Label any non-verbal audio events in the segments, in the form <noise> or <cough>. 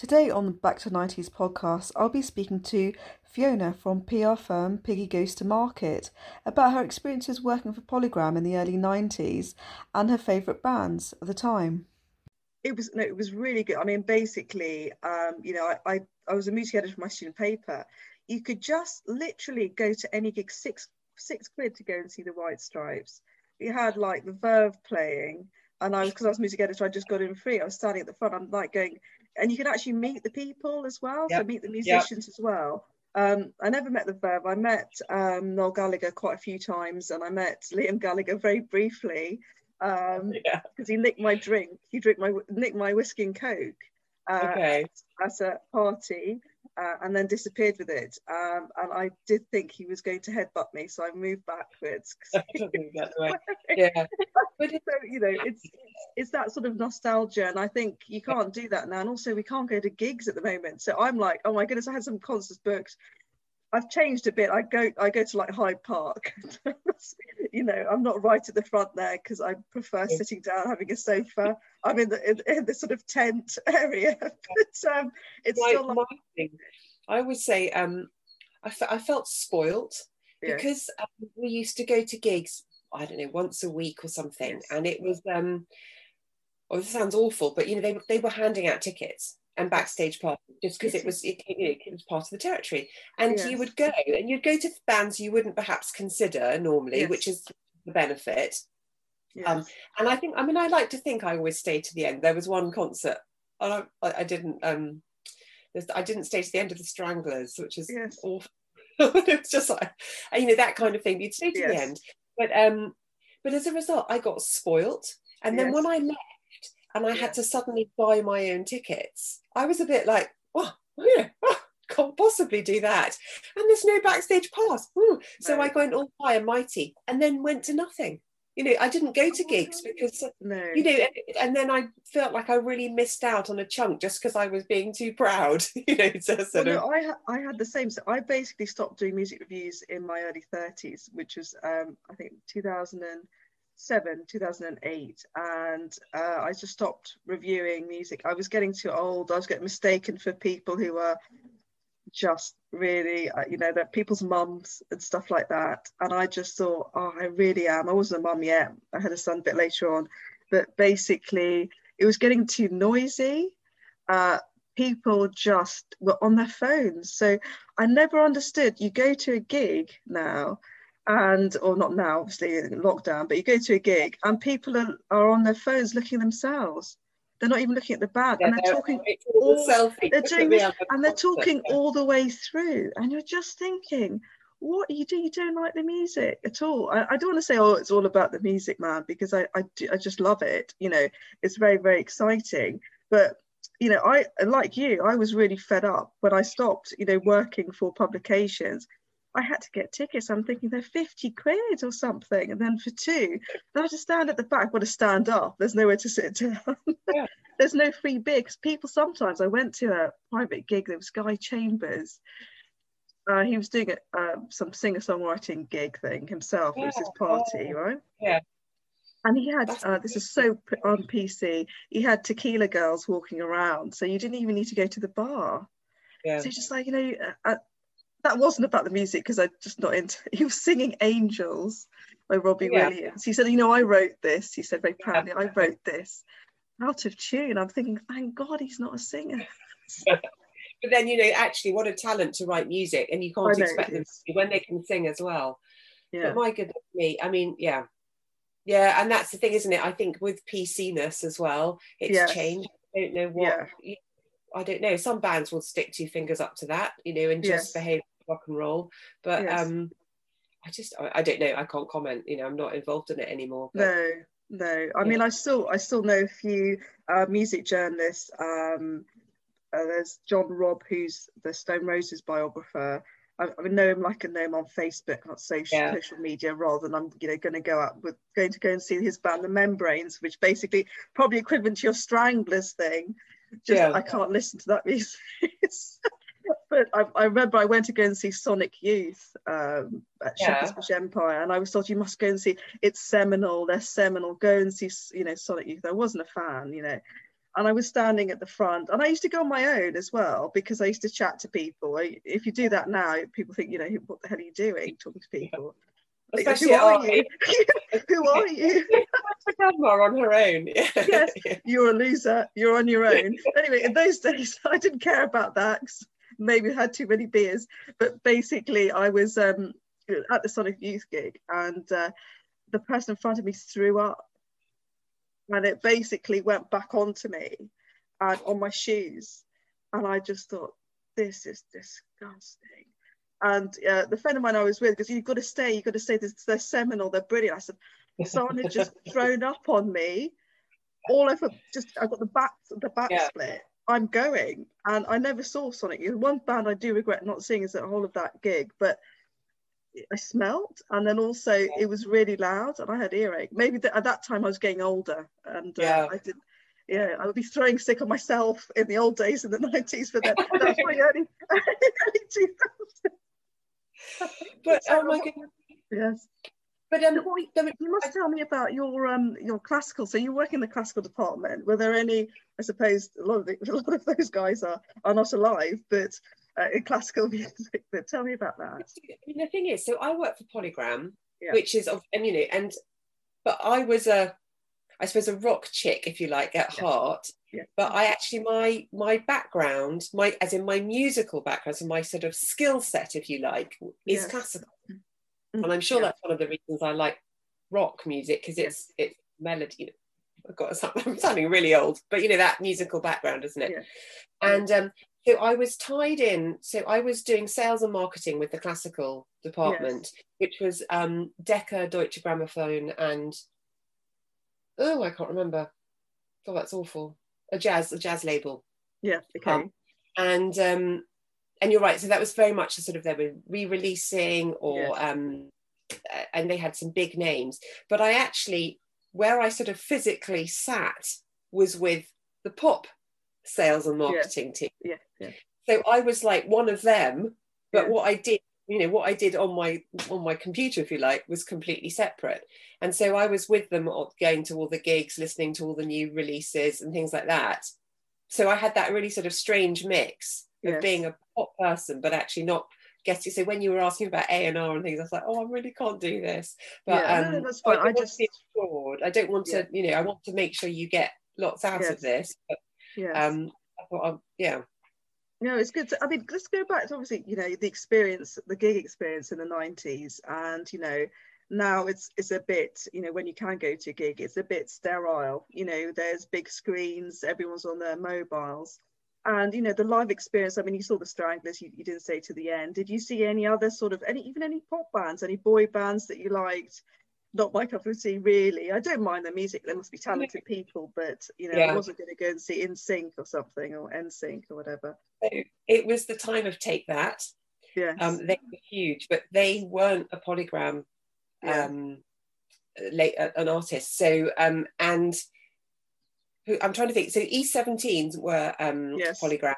Today on the Back to 90s podcast, I'll be speaking to Fiona from PR firm Piggy Goes to Market about her experiences working for Polygram in the early 90s and her favourite bands of the time. It was no, it was really good. I mean, basically, um, you know, I, I, I was a music editor for my student paper. You could just literally go to any gig, six six quid to go and see the White Stripes. You had like the Verve playing, and I was because I was music editor, I just got in free. I was standing at the front. I'm like going, and you can actually meet the people as well. Yep. So meet the musicians yep. as well. Um, I never met the Verve. I met um, Noel Gallagher quite a few times, and I met Liam Gallagher very briefly because um, <laughs> yeah. he nicked my drink. He drank my nicked my whiskey and coke uh, okay. at, at a party uh, and then disappeared with it. Um, and I did think he was going to headbutt me, so I moved backwards. <laughs> <laughs> yeah, but so, you know, it's it's that sort of nostalgia, and I think you can't do that now. And also, we can't go to gigs at the moment. So I'm like, oh my goodness, I had some concerts booked. I've changed a bit. I go I go to like Hyde Park. <laughs> you know, I'm not right at the front there because I prefer sitting down, having a sofa. I'm in the in, in the sort of tent <laughs> area, <laughs> but um, it's my, still. Like... I would say um, I, I felt spoilt yeah. because um, we used to go to gigs. I don't know once a week or something, yes. and it was. Um, oh, this sounds awful, but you know they they were handing out tickets and backstage party just because it was it, you know, it, was part of the territory. And yes. you would go and you'd go to bands you wouldn't perhaps consider normally yes. which is the benefit. Yes. um, and i think i mean i like to think i always stay to the end. There was one concert I, I didn't um i didn't stay to the end of the stranglers which is awful. <laughs> It's just like you know that kind of thing. You'd stay to the end. But um but as a result i got spoilt. And then when i left and I yeah. had to suddenly buy my own tickets. I was a bit like, oh, yeah, oh, can't possibly do that. And there's no backstage pass. Ooh. So no. I went all high and mighty and then went to nothing. You know, I didn't go to gigs because, no. you know, and then I felt like I really missed out on a chunk just because I was being too proud. <laughs> You know, to sort well, no, I I had the same. So I basically stopped doing music reviews in my early 30s, which was um, I think 2000 and 2007, 2008, and uh, I just stopped reviewing music. I was getting too old. I was getting mistaken for people who were just really, uh, you know, that people's mums and stuff like that. And I just thought, oh, I really am. I wasn't a mum yet. I had a son a bit later on, but basically, it was getting too noisy. Uh, people just were on their phones. So I never understood. You go to a gig now and or not now obviously in lockdown but you go to a gig and people are, are on their phones looking themselves. They're not even looking at the band yeah, and they're, they're talking all, they're doing this, and they're talking all the way through and you're just thinking what are you do you don't like the music at all? I, I don't want to say oh it's all about the music man because I, I, do, I just love it you know it's very very exciting but you know i like you i was really fed up when i stopped you know working for publications I had to get tickets. I'm thinking they're 50 quid or something. And then for two, I to stand at the back, I've to stand up. There's nowhere to sit down. Yeah. <laughs> There's no free beer because People sometimes, I went to a private gig, there was Guy Chambers. Uh, he was doing a, uh, some singer songwriting gig thing himself. Yeah. It was his party, right? Yeah. And he had, uh, this is so on PC, he had tequila girls walking around. So you didn't even need to go to the bar. Yeah. So just like, you know, uh, that wasn't about the music because I just not into. <laughs> He was singing "Angels" by Robbie yeah. Williams. He said, "You know, I wrote this." He said very proudly, "I wrote this out of tune." I'm thinking, thank God he's not a singer. <laughs> <laughs> but then you know, actually, what a talent to write music, and you can't expect them when they can sing as well. Yeah. But my goodness me, I mean, yeah, yeah, and that's the thing, isn't it? I think with PC-ness as well, it's yes. changed. I don't know what. Yeah. I don't know. Some bands will stick two fingers up to that, you know, and just yes. behave rock and roll. But yes. um, I just I, I, don't know. I can't comment. You know, I'm not involved in it anymore. But, no, no. I yeah. mean, I still I still know a few uh, music journalists. Um, uh, there's John Robb, who's the Stone Roses biographer. I, I know him like I know him on Facebook, not social yeah. social media, rather than I'm you know going to go out with going to go and see his band, The Membranes, which basically probably equivalent to your Stranglers thing. Just yeah. I can't listen to that <laughs> music. But I, I, remember I went to go and see Sonic Youth um, at yeah. Shepherd's Empire, and I was told you must go and see it's seminal. They're seminal. Go and see, you know, Sonic Youth. I wasn't a fan, you know, and I was standing at the front. And I used to go on my own as well because I used to chat to people. If you do that now, people think, you know, what the hell are you doing talking to people? Especially who are you? <laughs> who are you? <laughs> Grandma on her own. <laughs> yes, you're a loser. You're on your own. anyway, in those days, I didn't care about that. Maybe had too many beers, but basically, I was um, at the Sonic Youth gig, and uh, the person in front of me threw up, and it basically went back onto me and on my shoes, and I just thought, this is disgusting and uh, the friend of mine I was with, because you've got to stay, you've got to stay, they're, they're seminal, they're brilliant. I said, someone had just <laughs> thrown up on me all over, just, I got the back, the back yeah. split. I'm going. And I never saw Sonic Youth. One band I do regret not seeing is the whole of that gig, but I smelt. And then also yeah. it was really loud and I had earache. Maybe th- at that time I was getting older and uh, yeah. I did yeah, I would be throwing sick on myself in the old days in the 90s, but then that's my <laughs> early, early <laughs> 2000s but oh my goodness. Yes. But um, you must tell me about your um your classical. So you work in the classical department. Were there any? I suppose a lot of the, <laughs> a lot of those guys are are not alive, but uh, in classical <laughs> music. But tell me about that. I mean, the thing is, so I work for Polygram, yeah. which is of and you know, and but I was a, I suppose a rock chick, if you like, at yeah. heart. Yeah. But I actually my my background, my as in my musical background, so my sort of skill set, if you like, is classical. Mm-hmm. And I'm sure yeah. that's one of the reasons I like rock music because it's it's melody. I've got <laughs> I'm sounding really old, but you know that musical background, isn't it? Yeah. And um, so I was tied in. So I was doing sales and marketing with the classical department, yes. which was um, Decca, Deutsche Grammophon, and oh, I can't remember. Oh, that's awful a jazz a jazz label. Yeah. Okay. Um, and um, and you're right. So that was very much a sort of they were re-releasing or yes. um, and they had some big names. But I actually where I sort of physically sat was with the pop sales and marketing yeah. team. Yeah. yeah. So I was like one of them, but yeah. what I did you know what I did on my on my computer, if you like, was completely separate. And so I was with them going to all the gigs, listening to all the new releases and things like that. So I had that really sort of strange mix of yes. being a pop person, but actually not getting. So when you were asking about A and R and things, I was like, oh, I really can't do this. But yeah, um, no, that's fine. I, I just I don't want yeah. to, you know, I want to make sure you get lots out yes. of this. But yes. um, I thought, um, yeah no, it's good. To, I mean, let's go back to obviously, you know, the experience, the gig experience in the 90s. And, you know, now it's it's a bit, you know, when you can go to a gig, it's a bit sterile. You know, there's big screens, everyone's on their mobiles. And, you know, the live experience, I mean, you saw the Stranglers, you, you didn't say to the end. Did you see any other sort of, any even any pop bands, any boy bands that you liked? not my cup of tea really. I don't mind the music. There must be talented people, but you know, yeah. I wasn't going to go and see NSYNC or something or NSYNC or whatever. It was the time of Take That. Yes. Um, they were huge, but they weren't a polygram yeah. um, late, uh, an artist. So um, and who I'm trying to think. So E17s were um, yes. polygram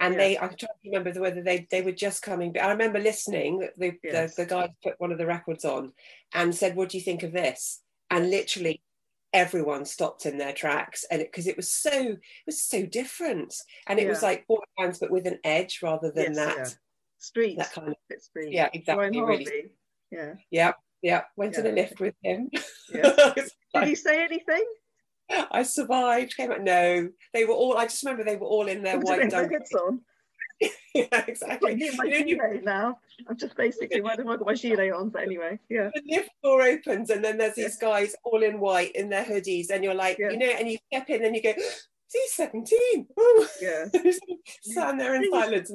and they I'm trying to remember whether they they were just coming but I remember listening the, yes. the, the guy put one of the records on and said what do you think of this and literally everyone stopped in their tracks and because it, it, was so it was so different and it yeah. was like boy bands but with an edge rather than yes, that yeah. street that kind of street. yeah exactly really yeah yeah yeah went yeah. in a lift with him yeah. <laughs> did he say anything I survived. Came out. No, they were all. I just remember they were all in their white dungarees. <laughs> on. yeah, exactly. I'm my you know, now. I'm just basically I don't got my gilet on, but anyway, yeah. The lift door opens and then there's these guys all in white in their hoodies, and you're like, yeah. you know, and you step in and you go, "See, 17." <laughs> Yeah. Stand there in silence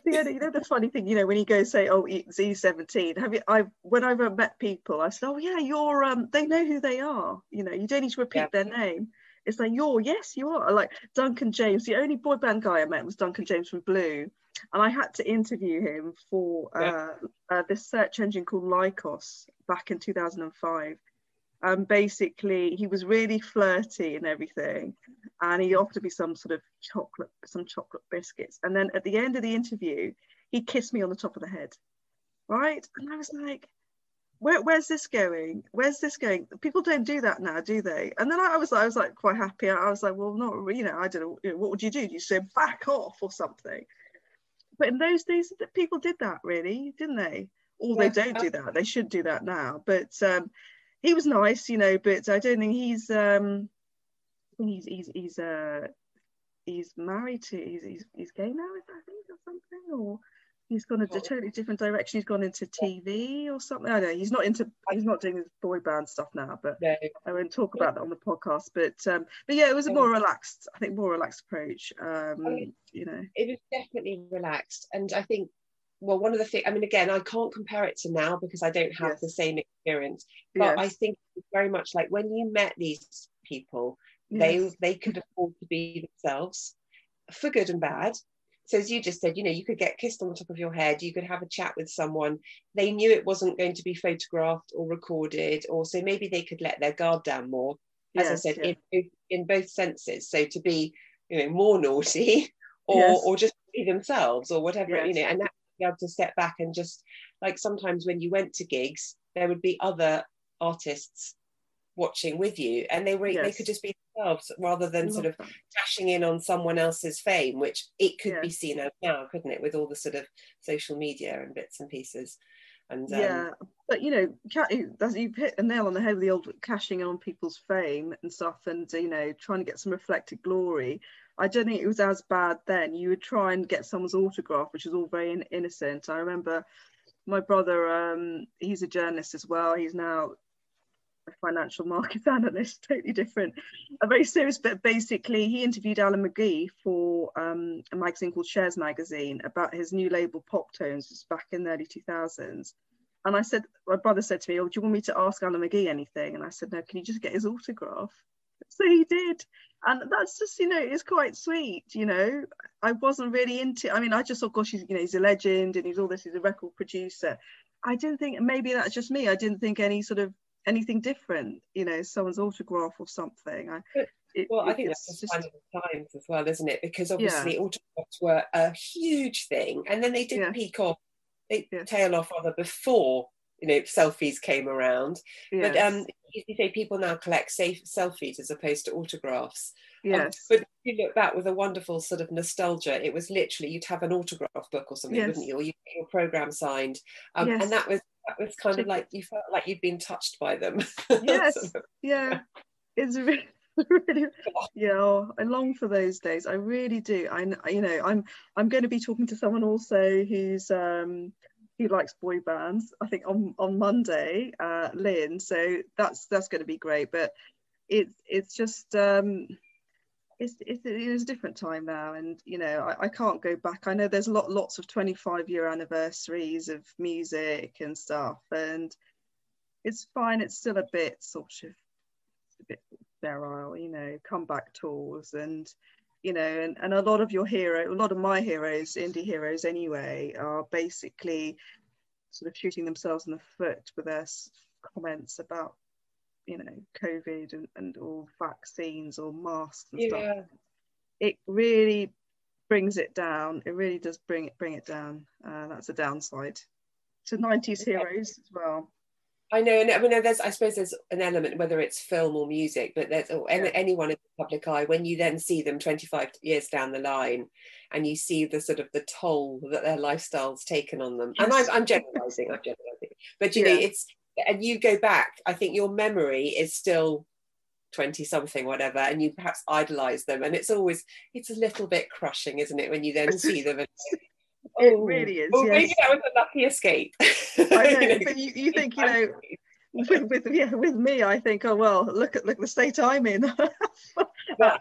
<laughs> yeah, you know the funny thing, you know, when you go say, "Oh, Z seventeen, have you?" I when I've met people, I said, "Oh yeah, you're." Um, they know who they are. You know, you don't need to repeat yeah. their name. It's like you're, yes, you are. Like Duncan James, the only boy band guy I met was Duncan James from Blue, and I had to interview him for uh, yeah. uh, this search engine called Lycos back in 2005 and basically he was really flirty and everything and he offered me some sort of chocolate some chocolate biscuits and then at the end of the interview he kissed me on the top of the head right and i was like where, where's this going? Where's this going? People don't do that now, do they? And then I, I was, I was like quite happy. I was like, well, not, you know, I don't know what would you do? Do you say back off or something? But in those days, people did that really, didn't they? Or yeah. they don't do that. They should do that now. But um, he was nice, you know. But I don't think he's um, he's he's he's uh, he's married to he's he's, he's gay now, I think, or something, or he's gone a totally different direction. He's gone into TV or something. I don't know he's not into he's not doing his boy band stuff now, but no. I won't talk about that on the podcast. But um, but yeah, it was a more relaxed, I think, more relaxed approach. Um, I mean, you know, it was definitely relaxed, and I think. Well, one of the things, I mean, again, I can't compare it to now because I don't have yes. the same experience. But yes. I think it's very much like when you met these people, yes. they they could afford to be themselves for good and bad so as you just said, you know, you could get kissed on the top of your head, you could have a chat with someone. They knew it wasn't going to be photographed or recorded, or so maybe they could let their guard down more. As I said, in, in both senses. So to be, you know, more naughty <laughs> or or just be themselves or whatever, you know, and that be able to step back and just like sometimes when you went to gigs, there would be other artists watching with you and they were yes. they could just be themselves rather than sort of cashing in on someone else's fame which it could be seen as now couldn't it with all the sort of social media and bits and pieces. And um, yeah but you know you hit a nail on the head with the old cashing on people's fame and stuff and you know trying to get some reflected glory I don't think it was as bad then. You would try and get someone's autograph, which is all very innocent. I remember my brother, um, he's a journalist as well. He's now a financial <laughs> markets analyst, totally different. A very serious, but basically, he interviewed Alan McGee for um, a magazine called Shares Magazine about his new label Poptones was back in the early 2000s. And I said, my brother said to me, Oh, do you want me to ask Alan McGee anything? And I said, No, can you just get his autograph? So he did. And that's just, you know, it's quite sweet, you know. I wasn't really into I mean, I just thought, gosh, he's, you know, he's a legend and he's all this, he's a record producer. I didn't think maybe that's just me. I didn't think any sort of anything different, you know, someone's autograph or something. I, it, well, I think that's just sign of the times as well, isn't it? Because obviously yeah. autographs were a huge thing, and then they did yeah. peak off, they yeah. tail off rather before you know selfies came around. Yes. But um, you say people now collect safe selfies as opposed to autographs. Um, yes. Um, but you look back with a wonderful sort of nostalgia. It was literally you'd have an autograph book or something, yes. wouldn't you? Or you get your program signed, um, yes. and that was that was kind of like you felt like you'd been touched by them. <laughs> Yes, yeah, it's really, <laughs> really, yeah. I long for those days. I really do. I, you know, I'm I'm going to be talking to someone also who's um who likes boy bands. I think on on Monday, uh, Lynn. So that's that's going to be great. But it's it's just um it's, it's, it's a different time now and you know I, I, can't go back i know there's lot, lots of 25 year anniversaries of music and stuff and it's fine it's still a bit sort of a bit sterile you know comeback tours and you know and, and a lot of your hero a lot of my heroes indie heroes anyway are basically sort of shooting themselves in the foot with their comments about you know covid and, and or vaccines or masks and yeah. stuff it really brings it down. It really does bring it bring it down. Uh, that's a downside to 90s heroes as well I know, and I mean, there's, I suppose there's an element, whether it's film or music, but there's or yeah. anyone in the public eye, when you then see them 25 years down the line and you see the sort of the toll that their lifestyle's taken on them. Yes. And I'm, I'm generalizing, I'm generalizing, but you yeah. know, it's, and you go back, I think your memory is still 20 something, whatever, and you perhaps idolize them. And it's always, it's a little bit crushing, isn't it, when you then see them and <laughs> oh, it really is. Well, yes. maybe that was a lucky escape. <laughs> I know, but you, you <laughs> think, you know, <laughs> with, with, yeah, with me, I think, oh well, look at look the state I'm in. well,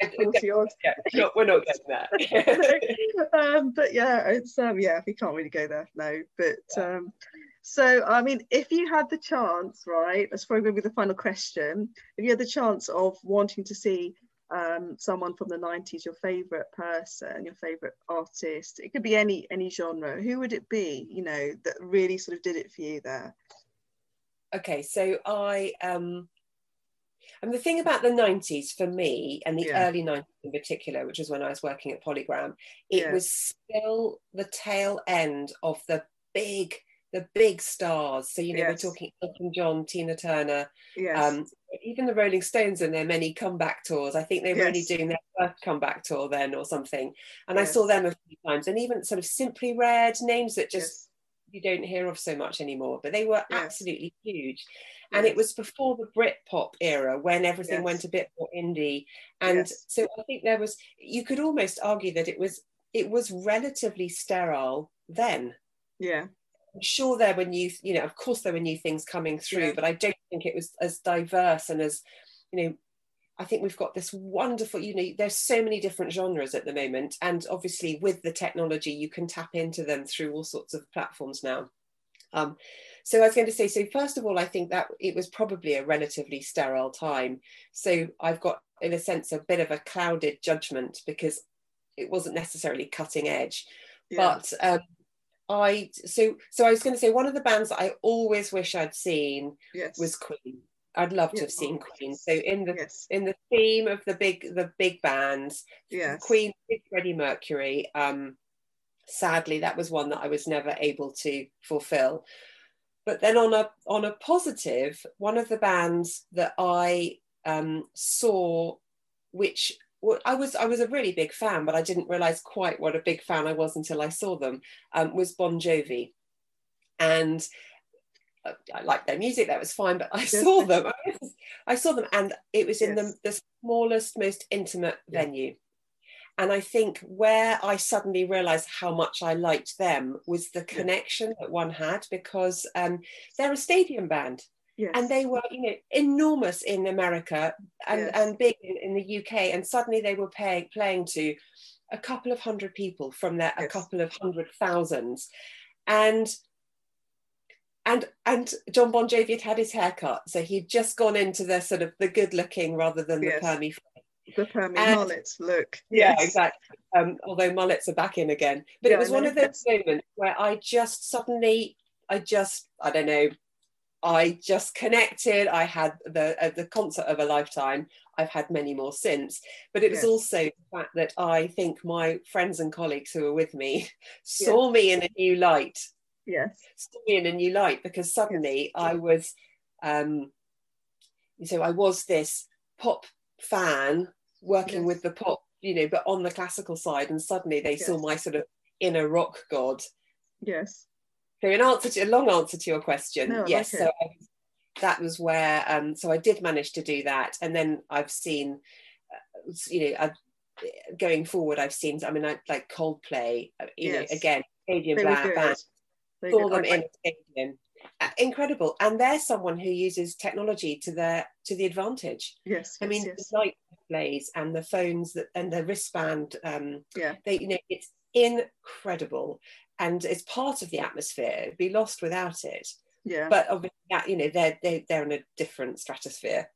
yeah, we're not getting that. um, but yeah, it's um, yeah, we can't really go there, no. But yeah. um, so, I mean, if you had the chance, right, let's probably be the final question. If you had the chance of wanting to see um, someone from the 90s, your favorite person, your favorite artist, it could be any any genre, who would it be, you know, that really sort of did it for you there? Okay, so I, um, and the thing about the 90s for me and the yeah. early 90s in particular, which is when I was working at Polygram, it yeah. was still the tail end of the big the big stars. So you know Yes. we're talking Elton John, Tina Turner, Yes. um, even the Rolling Stones and their many comeback tours. I think they were only doing their first comeback tour then or something. And I saw them a few times, and even sort of simply red names that just yes. you don't hear of so much anymore, but they were Yes. absolutely huge. And it was before the Britpop era when everything Yes. went a bit more indie. And Yes. so I think there was you could almost argue that it was it was relatively sterile then. Yeah. I'm sure there were new, you know, of course there were new things coming through, Yeah. but I don't think it was as diverse and as, you know, I think we've got this wonderful, you know, there's so many different genres at the moment. And obviously with the technology, you can tap into them through all sorts of platforms now. Um, so I was going to say, so first of all, I think that it was probably a relatively sterile time. So I've got, in a sense, a bit of a clouded judgment because it wasn't necessarily cutting edge. Yeah. But um, I so so I was going to say one of the bands that I always wish I'd seen yes. was Queen. I'd love to have seen Queen. So in the yes. in the theme of the big the big bands, Yes. Queen, Freddie Mercury. Um, sadly, that was one that I was never able to fulfill. But then on a on a positive, one of the bands that I um, saw, which I was I was a really big fan, but I didn't realize quite what a big fan I was until I saw them. Um, was Bon Jovi, and I, I liked their music. That was fine, but I saw them. I saw them, and it was in Yes. the, the smallest, most intimate Yeah. venue. And I think where I suddenly realized how much I liked them was the connection that one had because um, they're a stadium band Yes. and they were you know enormous in america and, Yes. and big in, in the uk and suddenly they were paying, playing to a couple of hundred people from their a couple of hundred thousands and and and john bon jovi had had his haircut so he'd just gone into the sort of the good looking rather than the Yes. permy the and- mullet look. yeah, Yes. exactly. Um, although mullets are back in again. But Yeah, it was one of those moments where I just suddenly, I just, I don't know, I just connected. I had the uh, the concert of a lifetime. I've had many more since, but it was Yes. also the fact that I think my friends and colleagues who were with me <laughs> saw me in a new light. Yes. Saw me in a new light because suddenly I was, um, so I was this pop fan working Yes. with the pop, you know, but on the classical side, and suddenly they saw my sort of inner rock god. Yes. So, in answer to a long answer to your question, No, yes. like so. I, that was where, um, so I did manage to do that, and then I've seen, uh, you know, i going forward, I've seen, I mean, I, like Coldplay, uh, you Yes. know, again, stadium were band, saw them in stadium. Uh, incredible, and they're someone who uses technology to their to the advantage. Yes. I mean, yes, the light displays and the phones that and the wristband. Um, Yeah. they you know it's incredible, and it's part of the atmosphere. It'd be lost without it. yeah. But obviously, that, you know, they're they, they're in a different stratosphere.